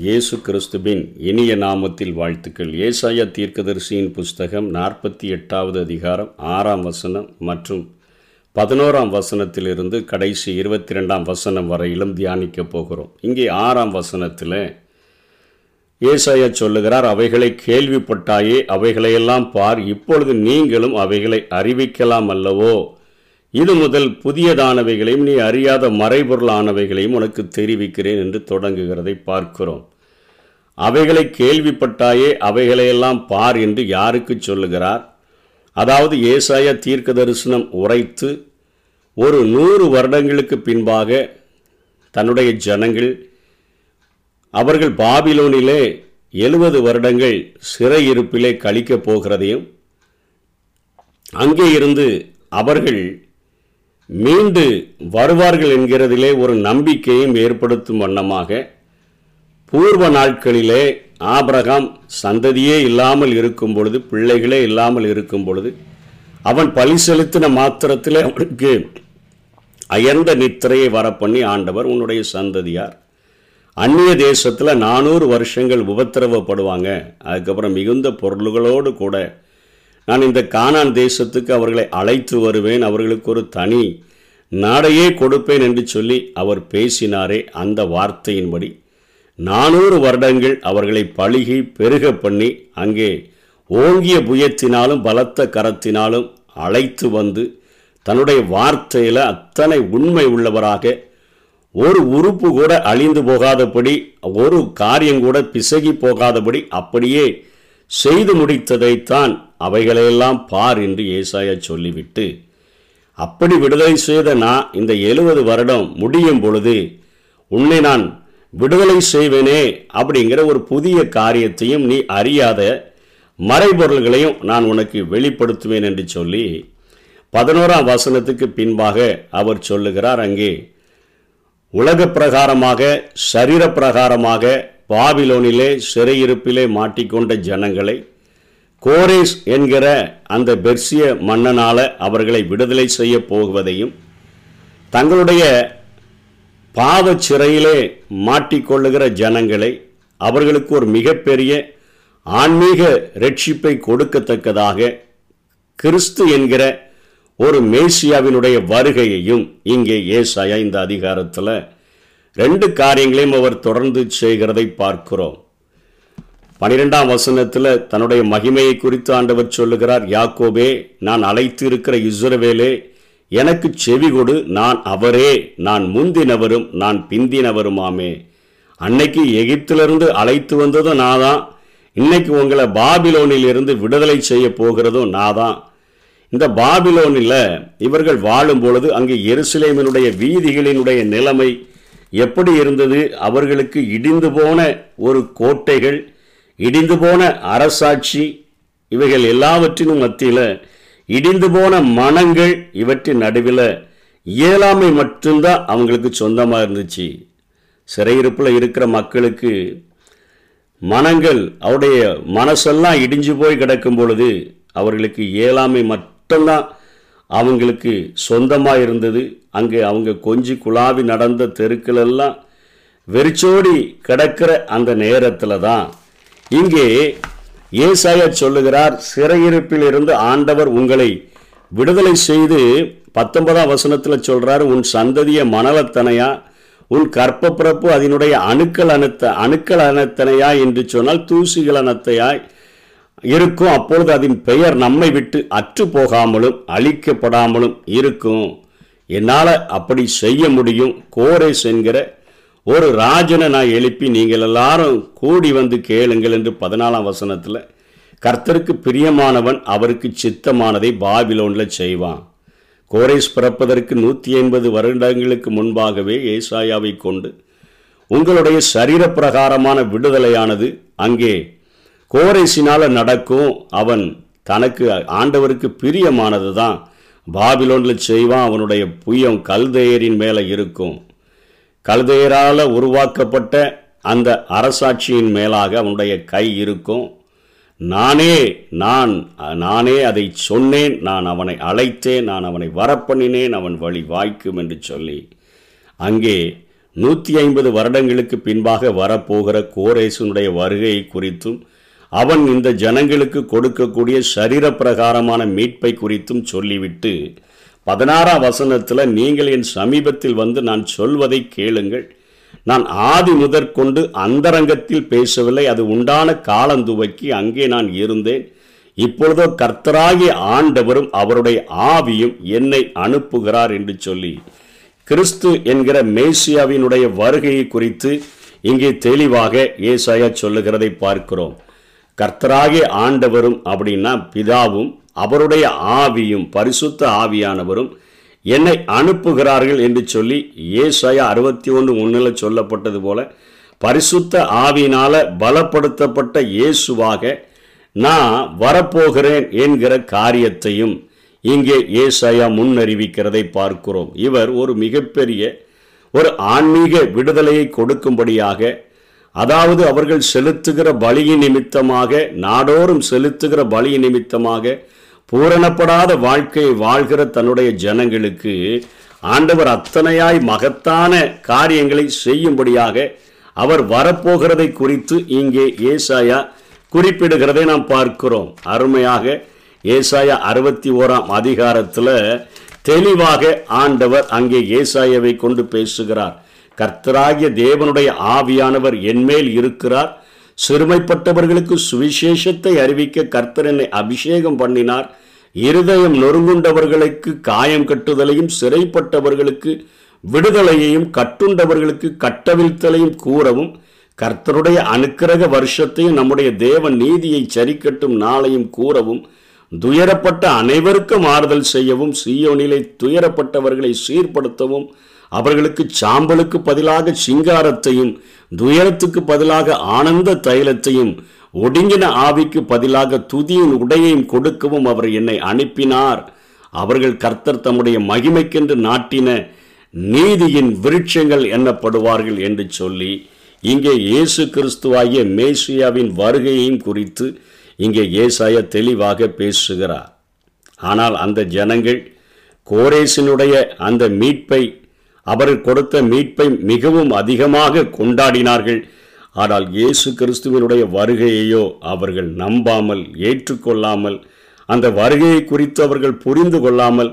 இயேசு கிறிஸ்துவின் இனிய நாமத்தில் வாழ்த்துக்கள். ஏசாயா தீர்க்கதரிசியின் புஸ்தகம் நாற்பத்தி எட்டாவது அதிகாரம் ஆறாம் வசனம் மற்றும் பதினோராம் வசனத்திலிருந்து கடைசி இருபத்தி ரெண்டாம் வசனம் வரையிலும் தியானிக்கப் போகிறோம். இங்கே ஆறாம் வசனத்தில் ஏசாயா சொல்லுகிறார் அவைகளை கேள்விப்பட்டாயே அவைகளையெல்லாம் பார். இப்பொழுது நீங்களும் அவைகளை அறிவிக்கலாம் அல்லவோ? இது முதல் புதியதானவைகளையும் நீ அறியாத மறைபொருளானவைகளையும் உனக்கு தெரிவிக்கிறேன் என்று தொடங்குகிறதை பார்க்கிறோம். அவைகளை கேள்விப்பட்டாயே அவைகளையெல்லாம் பார் என்று யாருக்கு சொல்லுகிறார்? அதாவது ஏசாய தீர்க்க தரிசனம் உரைத்து ஒரு நூறு வருடங்களுக்கு பின்பாக தன்னுடைய ஜனங்கள் அவர்கள் பாபிலோனிலே எழுபது வருடங்கள் சிறையிருப்பிலே கழிக்கப் போகிறதையும் அங்கே இருந்து அவர்கள் மீண்டு வருவார்கள் என்கிறதிலே ஒரு நம்பிக்கையும் ஏற்படுத்தும் வண்ணமாக பூர்வ நாட்களிலே ஆபிரகாம் சந்ததியே இல்லாமல் இருக்கும் பொழுது பிள்ளைகளே இல்லாமல் இருக்கும் பொழுது அவன் பலி செலுத்தின மாத்திரத்தில் அவனுக்கு அயர்ந்த நித்திரையை வரப்பண்ணி ஆண்டவர் உன்னுடைய சந்ததியார். அந்நிய தேசத்தில் நானூறு வருஷங்கள் உபத்திரவப்படுவாங்க. அதுக்கப்புறம் மிகுந்த பொருள்களோடு கூட நான் இந்த கானான் தேசத்துக்கு அவர்களை அழைத்து வருவேன். அவர்களுக்கு ஒரு தனி நாடையே கொடுப்பேன் என்று சொல்லி அவர் பேசினாரே அந்த வார்த்தையின்படி. நானூறு வருடங்கள் அவர்களை பழுகி பெருக பண்ணி அங்கே ஓங்கிய புயத்தினாலும் பலத்த கரத்தினாலும் அழைத்து வந்து தன்னுடைய வார்த்தையில் அத்தனை உண்மை உள்ளவராக ஒரு உறுப்பு கூட அழிந்து போகாதபடி ஒரு காரியம் கூட பிசகி போகாதபடி அப்படியே செய்து முடித்ததைத்தான் அவைகளையெல்லாம் பார் என்று ஏசாயா சொல்லிவிட்டு அப்படி விடுதலை செய்த நான் இந்த எழுபது வருடம் முடியும் பொழுது உன்னை நான் விடுதலை செய்வேனே அப்படிங்கிற ஒரு புதிய காரியத்தையும் நீ அறியாத மறைபொருள்களையும் நான் உனக்கு வெளிப்படுத்துவேன் என்று சொல்லி பதினோராம் வசனத்துக்கு பின்பாக அவர் சொல்லுகிறார் அங்கே உலக பிரகாரமாக சரீர பிரகாரமாக பாபிலோனிலே சிறையிருப்பிலே மாட்டிக்கொண்ட ஜனங்களை கோரேஸ் என்கிற அந்த பெர்சிய மன்னனால் அவர்களை விடுதலை செய்ய போகுவதையும் தங்களுடைய பாவ சிறையிலே மாட்டிக்கொள்ளுகிற ஜனங்களை அவர்களுக்கு ஒரு மிகப்பெரிய ஆன்மீக ரட்சிப்பை கொடுக்கத்தக்கதாக கிறிஸ்து என்கிற ஒரு மேசியாவினுடைய வருகையையும் இங்கே ஏசாயா இந்த அதிகாரத்தில் ரெண்டு காரியங்களையும் அவர் தொடர்ந்து செய்கிறதை பார்க்கிறோம். பனிரெண்டாம் வசனத்தில் தன்னுடைய மகிமையை குறித்து ஆண்டவர் சொல்லுகிறார் யாக்கோபே நான் அழைத்து இருக்கிற இஸ்ரவேலே எனக்கு செவி கொடு நான் அவரே நான் முந்தினவரும் நான் பிந்தினவருமாமே. அன்னைக்கு எகிப்திலிருந்து அழைத்து வந்ததும் நான் தான் இன்னைக்கு உங்களை பாபிலோனில் இருந்து விடுதலை செய்ய போகிறதும் நான் தான் இந்த பாபிலோனில் இவர்கள் வாழும் பொழுது அங்கே எருசலேமினுடைய வீதிகளினுடைய நிலைமை எப்படி இருந்தது? அவர்களுக்கு இடிந்து போன ஒரு கோட்டைகள் இடிந்து போன அரசாட்சி இவைகள் எல்லாவற்றினும் மத்தியில் இடிந்து போன மனங்கள் இவற்றின் நடுவில் இயலாமை மட்டும்தான் அவங்களுக்கு சொந்தமாக இருந்துச்சு. சிறையிருப்பில் இருக்கிற மக்களுக்கு மனங்கள் அவருடைய மனசெல்லாம் இடிஞ்சு போய் கிடக்கும் பொழுது அவர்களுக்கு இயலாமை மட்டும்தான் அவங்களுக்கு சொந்தமாக இருந்தது. அங்கே அவங்க கொஞ்சி குழாவி நடந்த தெருக்களெல்லாம் வெறிச்சோடி கிடக்கிற அந்த நேரத்தில் தான் இங்கே ஏசாய சொல்லுகிறார் சிறையிருப்பில் இருந்து ஆண்டவர் உங்களை விடுதலை செய்து பத்தொன்பதாம் வசனத்தில் சொல்கிறார் உன் சந்ததிய மணலத்தனையா உன் கற்ப பிறப்பு அதனுடைய அணுக்கள் அணுத்த அணுக்கள் அனத்தனையா என்று சொன்னால் தூசிகள் அனத்தையாய் இருக்கும். அப்பொழுது அதன் பெயர் நம்மை விட்டு அற்று போகாமலும் அழிக்கப்படாமலும் இருக்கும். என்னால் அப்படி செய்ய முடியும். கோரேஸ் என்கிற ஒரு ராஜனை நான் எழுப்பி நீங்கள் எல்லாரும் கூடி வந்து கேளுங்கள் என்று பதினாலாம் வசனத்தில் கர்த்தருக்கு பிரியமானவன் அவருக்கு சித்தமானதை பாபிலோனில் செய்வான். கோரேஸ் பிறப்பதற்கு நூற்றி ஐம்பது வருடங்களுக்கு முன்பாகவே ஏசாயாவை கொண்டு உங்களுடைய சரீர பிரகாரமான விடுதலையானது அங்கே கோரேசினால் நடக்கும். அவன் தனக்கு ஆண்டவருக்கு பிரியமானது தான் பாபிலோனில் செய்வான் அவனுடைய புயம் கல்தேயரின் மேலே இருக்கும். கல்தையரால் உருவாக்கப்பட்ட அந்த அரசாட்சியின் மேலாக அவனுடைய கை இருக்கும். நானே நான் நானே அதை சொன்னேன் நான் அவனை அழைத்தேன் நான் அவனை வரப்பண்ணினேன் அவன் வழி வாய்க்கும் என்று சொல்லி. அங்கே நூற்றி ஐம்பது வருடங்களுக்கு பின்பாக வரப்போகிற கோரேசனுடைய வருகையை குறித்தும் அவன் இந்த ஜனங்களுக்கு கொடுக்கக்கூடிய சரீர பிரகாரமான மீட்பை குறித்தும் சொல்லிவிட்டு பதினாறாம் வசனத்தில் நீங்கள் என் சமீபத்தில் வந்து நான் சொல்வதை கேளுங்கள். நான் ஆதி முதற்கொண்டு அந்தரங்கத்தில் பேசவில்லை. அது உண்டான காலந்துவக்கி அங்கே நான் இருந்தேன். இப்பொழுதோ கர்த்தராகிய ஆண்டவரும் அவருடைய ஆவியும் என்னை அனுப்புகிறார் என்று சொல்லி கிறிஸ்து என்கிற மேசியாவினுடைய வருகையை குறித்து இங்கே தெளிவாக ஏசாயா சொல்லுகிறதை பார்க்கிறோம். கர்த்தராகிய ஆண்டவரும் அப்படின்னா பிதாவும் அவருடைய ஆவியும் பரிசுத்த ஆவியானவரும் என்னை அனுப்புகிறார்கள் என்று சொல்லி ஏசாயா அறுபத்தி ஒன்று ஒன்றில் சொல்லப்பட்டது போல பரிசுத்த ஆவியினால பலப்படுத்தப்பட்ட இயேசுவாக நான் வரப்போகிறேன் என்கிற காரியத்தையும் இங்கே ஏசாயா முன்னறிவிக்கிறதை பார்க்கிறோம். இவர் ஒரு மிகப்பெரிய ஒரு ஆன்மீக விடுதலையை கொடுக்கும்படியாக அதாவது அவர்கள் செலுத்துகிற பலியின் நிமித்தமாக நாடோறும் செலுத்துகிற பலியின் நிமித்தமாக பூரணப்படாத வாழ்க்கையை வாழ்கிற தன்னுடைய ஜனங்களுக்கு ஆண்டவர் அத்தனையாய் மகத்தான காரியங்களை செய்யும்படியாக அவர் வரப்போகிறதை குறித்து இங்கே ஏசாயா குறிப்பிடுகிறதை நாம் பார்க்கிறோம். அருமையாக ஏசாயா அறுபத்தி ஓராம் அதிகாரத்தில் தெளிவாக ஆண்டவர் அங்கே ஏசாயாவை கொண்டு பேசுகிறார். கர்த்தராகிய தேவனுடைய ஆவியானவர் என்மேல் இருக்கிறார். சிறுமைப்பட்டவர்களுக்கு சுவிசேஷத்தை அறிவிக்க கர்த்தர் என்னை அபிஷேகம் பண்ணினார். இருதயம் நொறுங்குண்டவர்களுக்கு காயம் கட்டுதலையும் சிறைப்பட்டவர்களுக்கு விடுதலையையும் கட்டுண்டவர்களுக்கு கட்டவிழ்த்தலையும் கூறவும் கர்த்தருடைய அனுக்கிரக வருஷத்தையும் நம்முடைய தேவன் நீதியை சரிக்கட்டும் நாளையும் கூறவும் துயரப்பட்ட அனைவருக்கும் ஆறுதல் செய்யவும் சீயோனிலை துயரப்பட்டவர்களை சீர்படுத்தவும் அவர்களுக்கு சாம்பலுக்கு பதிலாக சிங்காரத்தையும் துயரத்துக்கு பதிலாக ஆனந்த தைலத்தையும் ஒடுங்கின ஆவிக்கு பதிலாக துதியின் உடையையும் கொடுக்கவும் அவர் என்னை அனுப்பினார். அவர்கள் கர்த்தர் தம்முடைய மகிமைக்கென்று நாட்டின நீதியின் விருட்சங்கள் எண்ணப்படுவார்கள் என்று சொல்லி இங்கே இயேசு கிறிஸ்துவாகிய மேசியாவின் வருகையையும் குறித்து இங்கே ஏசாய தெளிவாக பேசுகிறார். ஆனால் அந்த ஜனங்கள் கோரேசினுடைய அந்த மீட்பை அவர் கொடுத்த மீட்பை மிகவும் அதிகமாக கொண்டாடினார்கள். ஆனால் இயேசு கிறிஸ்துவனுடைய வருகையையோ அவர்கள் நம்பாமல் ஏற்றுக்கொள்ளாமல் அந்த வருகையை குறித்து அவர்கள் புரிந்து கொள்ளாமல்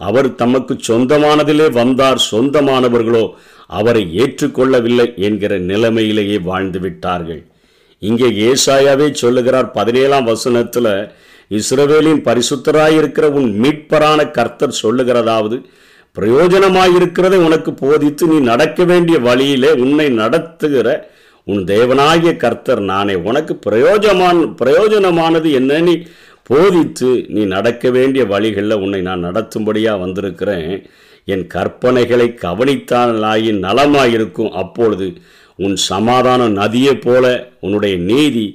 அவர் தமக்கு சொந்தமானதிலே வந்தார் சொந்தமானவர்களோ அவரை ஏற்றுக்கொள்ளவில்லை என்கிற நிலைமையிலேயே வாழ்ந்து விட்டார்கள். இங்கே ஏசாயாவே சொல்லுகிறார் பதினேழாம் வசனத்தில் இஸ்ரவேலின் பரிசுத்தராயிருக்கிற உன் மீட்பரான கர்த்தர் சொல்லுகிறதாவது பிரயோஜனமாயிருக்கிறதை உனக்கு போதித்து நீ நடக்க வேண்டிய வழியிலே உன்னை நடத்துகிற உன் தேவனாகிய கர்த்தர் நானே. உனக்கு பிரயோஜமான பிரயோஜனமானது என்னன்னு போதித்து நீ நடக்க வேண்டிய வழிகளில் உன்னை நான் நடத்தும்படியாக வந்திருக்கிறேன். என் கற்பனைகளை கவனித்தாலாயின் நலமாயிருக்கும். அப்பொழுது உன் சமாதான நதியைப் போல உன்னுடைய நீதி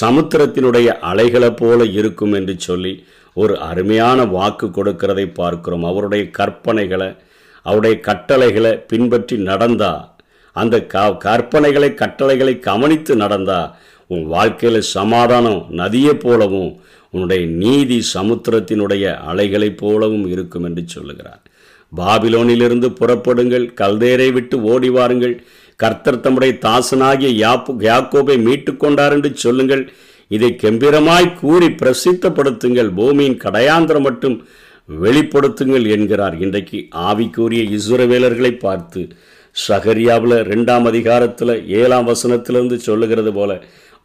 சமுத்திரத்தினுடைய அலைகளைப் போல இருக்கும் என்று சொல்லி ஒரு அருமையான வாக்கு கொடுக்கிறதை பார்க்கிறோம். அவருடைய கற்பனைகளை அவருடைய கட்டளைகளை பின்பற்றி நடந்தா அந்த க கற்பனைகளை கட்டளைகளை கவனித்து நடந்தா உன் வாழ்க்கையில் சமாதானம் நதியைப் போலவும் உன்னுடைய நீதி சமுத்திரத்தினுடைய அலைகளைப் போலவும் இருக்கும் என்று சொல்லுகிறார். பாபிலோனிலிருந்து புறப்படுங்கள் கல்தேரை விட்டு ஓடி வாருங்கள். கர்த்தர் தம்முடைய தாசனாகிய யாப்பு யாக்கோபை மீட்டு கொண்டார் என்று சொல்லுங்கள். இதை கெம்பீரமாய் கூறி பிரசித்தப்படுத்துங்கள். பூமியின் கடையாந்திரம் மட்டும் வெளிப்படுத்துங்கள் என்கிறார். இன்றைக்கு ஆவிக்குரிய இசுரவேலர்களை பார்த்து சகரியாவில் ரெண்டாம் அதிகாரத்தில் ஏழாம் வசனத்திலிருந்து சொல்லுகிறது போல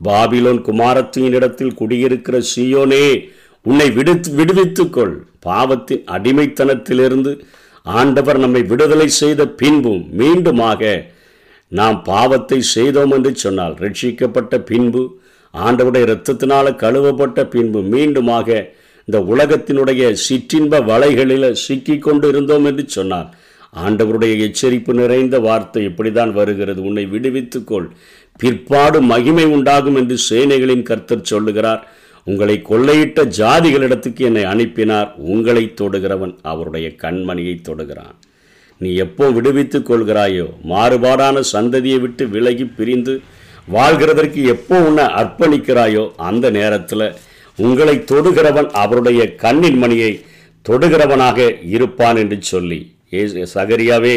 பாபிலோன் குமாரத்தின் இடத்தில் குடியிருக்கிற சியோனே உன்னை விடுத்து விடுவித்துக்கொள். பாவத்தின் அடிமைத்தனத்திலிருந்து ஆண்டவர் நம்மை விடுதலை செய்த பின்பும் மீண்டுமாக நாம் பாவத்தை செய்தோம் என்று சொன்னால் ரட்சிக்கப்பட்ட பின்பு ஆண்டவுடைய இரத்தத்தினால கழுவப்பட்ட பின்பு மீண்டுமாக இந்த உலகத்தினுடைய சிற்றின்ப வலைகளில் சிக்கி கொண்டு இருந்தோம் என்று சொன்னார். ஆண்டவருடைய எச்சரிப்பு நிறைந்த வார்த்தை இப்படிதான் வருகிறது. உன்னை விடுவித்துக்கொள். பிற்பாடு மகிமை உண்டாகும் என்று சேனைகளின் கர்த்தர் சொல்லுகிறார். உங்களை கொள்ளையிட்ட ஜாதிகளிடத்துக்கு என்னை அனுப்பினார். உங்களை தொடுகிறவன் அவருடைய கண்மணியை தொடுகிறான். நீ எப்போ விடுவித்துக் கொள்கிறாயோ மாறுபாடான சந்ததியை விட்டு விலகி பிரிந்து வாழ்கிறதற்கு எப்போ உன்னை அர்ப்பணிக்கிறாயோ அந்த நேரத்தில் உங்களை தொடுகிறவன் அவருடைய கண்ணின் மணியை தொடுகிறவனாக இருப்பான் என்று சொல்லி. ஏ சகரியாவே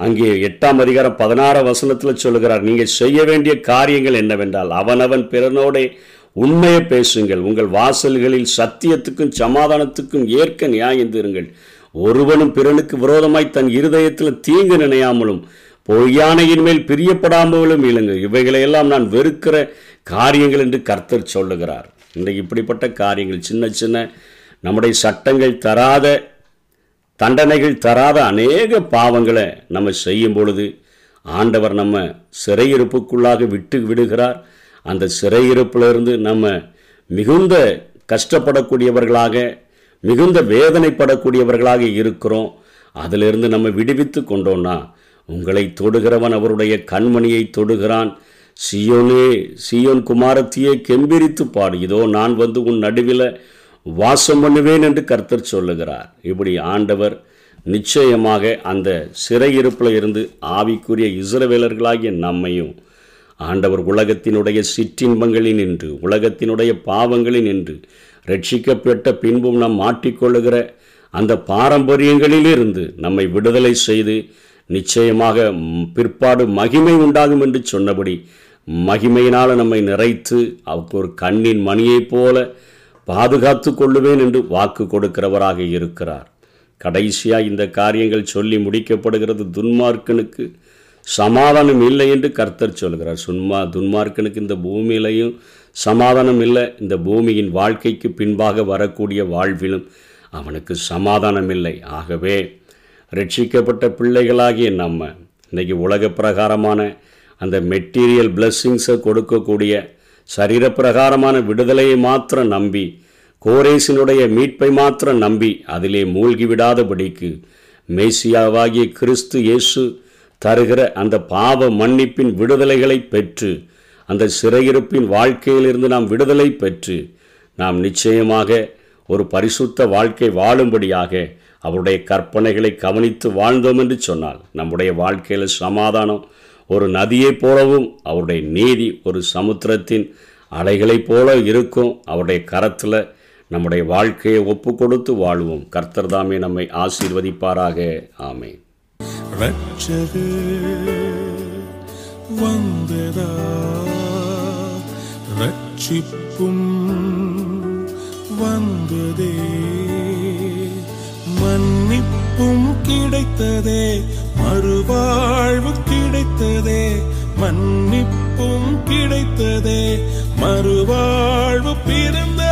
அங்கே எட்டாம் அதிகாரம் பதினாறாம் வசனத்தில் சொல்லுகிறார் நீங்கள் செய்ய வேண்டிய காரியங்கள் என்னவென்றால் அவனவன் பிறனோடே உண்மையை பேசுங்கள். உங்கள் வாசல்களில் சத்தியத்துக்கும் சமாதானத்துக்கும் ஏற்க நியாயந்திருங்கள் ஒருவனும் பிறனுக்கு விரோதமாய் தன் இருதயத்தில் தீங்கு நினையாமலும் பொய்யானையின் மேல் பிரியப்படாமலும் இழுங்க இவைகளையெல்லாம் நான் வெறுக்கிற காரியங்கள் என்று கர்த்தர் சொல்லுகிறார். இன்றைக்கு இப்படிப்பட்ட காரியங்கள் சின்ன சின்ன நம்முடைய சட்டங்கள் தராத தண்டனைகள் தராத அநேக பாவங்களை நம்ம செய்யும் பொழுது ஆண்டவர் நம்ம சிறையிருப்புக்குள்ளாக விட்டு விடுகிறார். அந்த சிறையிருப்பிலிருந்து நம்ம மிகுந்த கஷ்டப்படக்கூடியவர்களாக மிகுந்த வேதனைப்படக்கூடியவர்களாக இருக்கிறோம். அதிலிருந்து நம்ம விடுவித்து கொண்டோன்னா உங்களை தொடுகிறவன் அவருடைய கண்மணியை தொடுகிறான். சியோனே சியோன் குமாரத்தியே கெம்பிரித்து பாடு. இதோ நான் வந்து உன் நடுவில் வாசம் பண்ணுவேன் என்று கர்த்தர் சொல்லுகிறார். இப்படி ஆண்டவர் நிச்சயமாக அந்த சிறையிருப்பில் இருந்து ஆவிக்குரிய இஸ்ரவேலர்களாகிய நம்மையும் ஆண்டவர் உலகத்தினுடைய சிற்றின்பங்களின் நின்று உலகத்தினுடைய பாவங்களின் நின்று ரட்சிக்கப்பட்ட பின்பும் நாம் மாட்டிக்கொள்ளுகிற அந்த பாரம்பரியங்களிலிருந்து நம்மை விடுதலை செய்து நிச்சயமாக பிற்பாடு மகிமை உண்டாகும் என்று சொன்னபடி மகிமையினால் நம்மை நிறைத்து அவருக்கு ஒரு கண்ணின் மணியைப் போல பாதுகாத்து கொள்ளுவேன் என்று வாக்கு கொடுக்கிறவராக இருக்கிறார். கடைசியாக இந்த காரியங்கள் சொல்லி முடிக்கப்படுகிறது துன்மார்க்கனுக்கு சமாதானம் இல்லை என்று கர்த்தர் சொல்கிறார். சுன்மா துன்மார்க்கனுக்கு இந்த பூமியிலையும் சமாதானம் இல்லை. இந்த பூமியின் வாழ்க்கைக்கு பின்பாக வரக்கூடிய வாழ்விலும் அவனுக்கு சமாதானம் இல்லை. ஆகவே ரட்சிக்கப்பட்ட பிள்ளைகளாகிய நம்ம. இன்றைக்கி உலக பிரகாரமான அந்த மெட்டீரியல் பிளஸ்ஸிங்ஸை கொடுக்கக்கூடிய சரீரப்பிரகாரமான விடுதலையை மாத்திரம் நம்பி கோரேசினுடைய மீட்பை மாத்திரம் நம்பி அதிலே மூழ்கி விடாதபடிக்கு மேசியாவாகிய கிறிஸ்து இயேசு தருகிற அந்த பாவ மன்னிப்பின் விடுதலைகளை பெற்று அந்த சிறையிருப்பின் வாழ்க்கையிலிருந்து நாம் விடுதலை பெற்று நாம் நிச்சயமாக ஒரு பரிசுத்த வாழ்க்கை வாழும்படியாக அவருடைய கற்பனைகளை கவனித்து வாழ்ந்தோம் என்று சொன்னால் நம்முடைய வாழ்க்கையில் சமாதானம் ஒரு நதியைப் போலவும் அவருடைய நீதி ஒரு சமுத்திரத்தின் அலைகளைப் போல இருக்கும். அவருடைய கரத்தில் நம்முடைய வாழ்க்கையை ஒப்பு கொடுத்து வாழ்வோம். கர்த்தர் தாமே நம்மை ஆசீர்வதிப்பாராக. ஆமே வந்ததா? ரட்சிப்பும் வந்ததே. மன்னிப்பும் கிடைத்ததே மறுவாழ்வு கிடைத்ததே மன்னிப்பும் கிடைத்ததே மறுவாழ்வு பிறந்த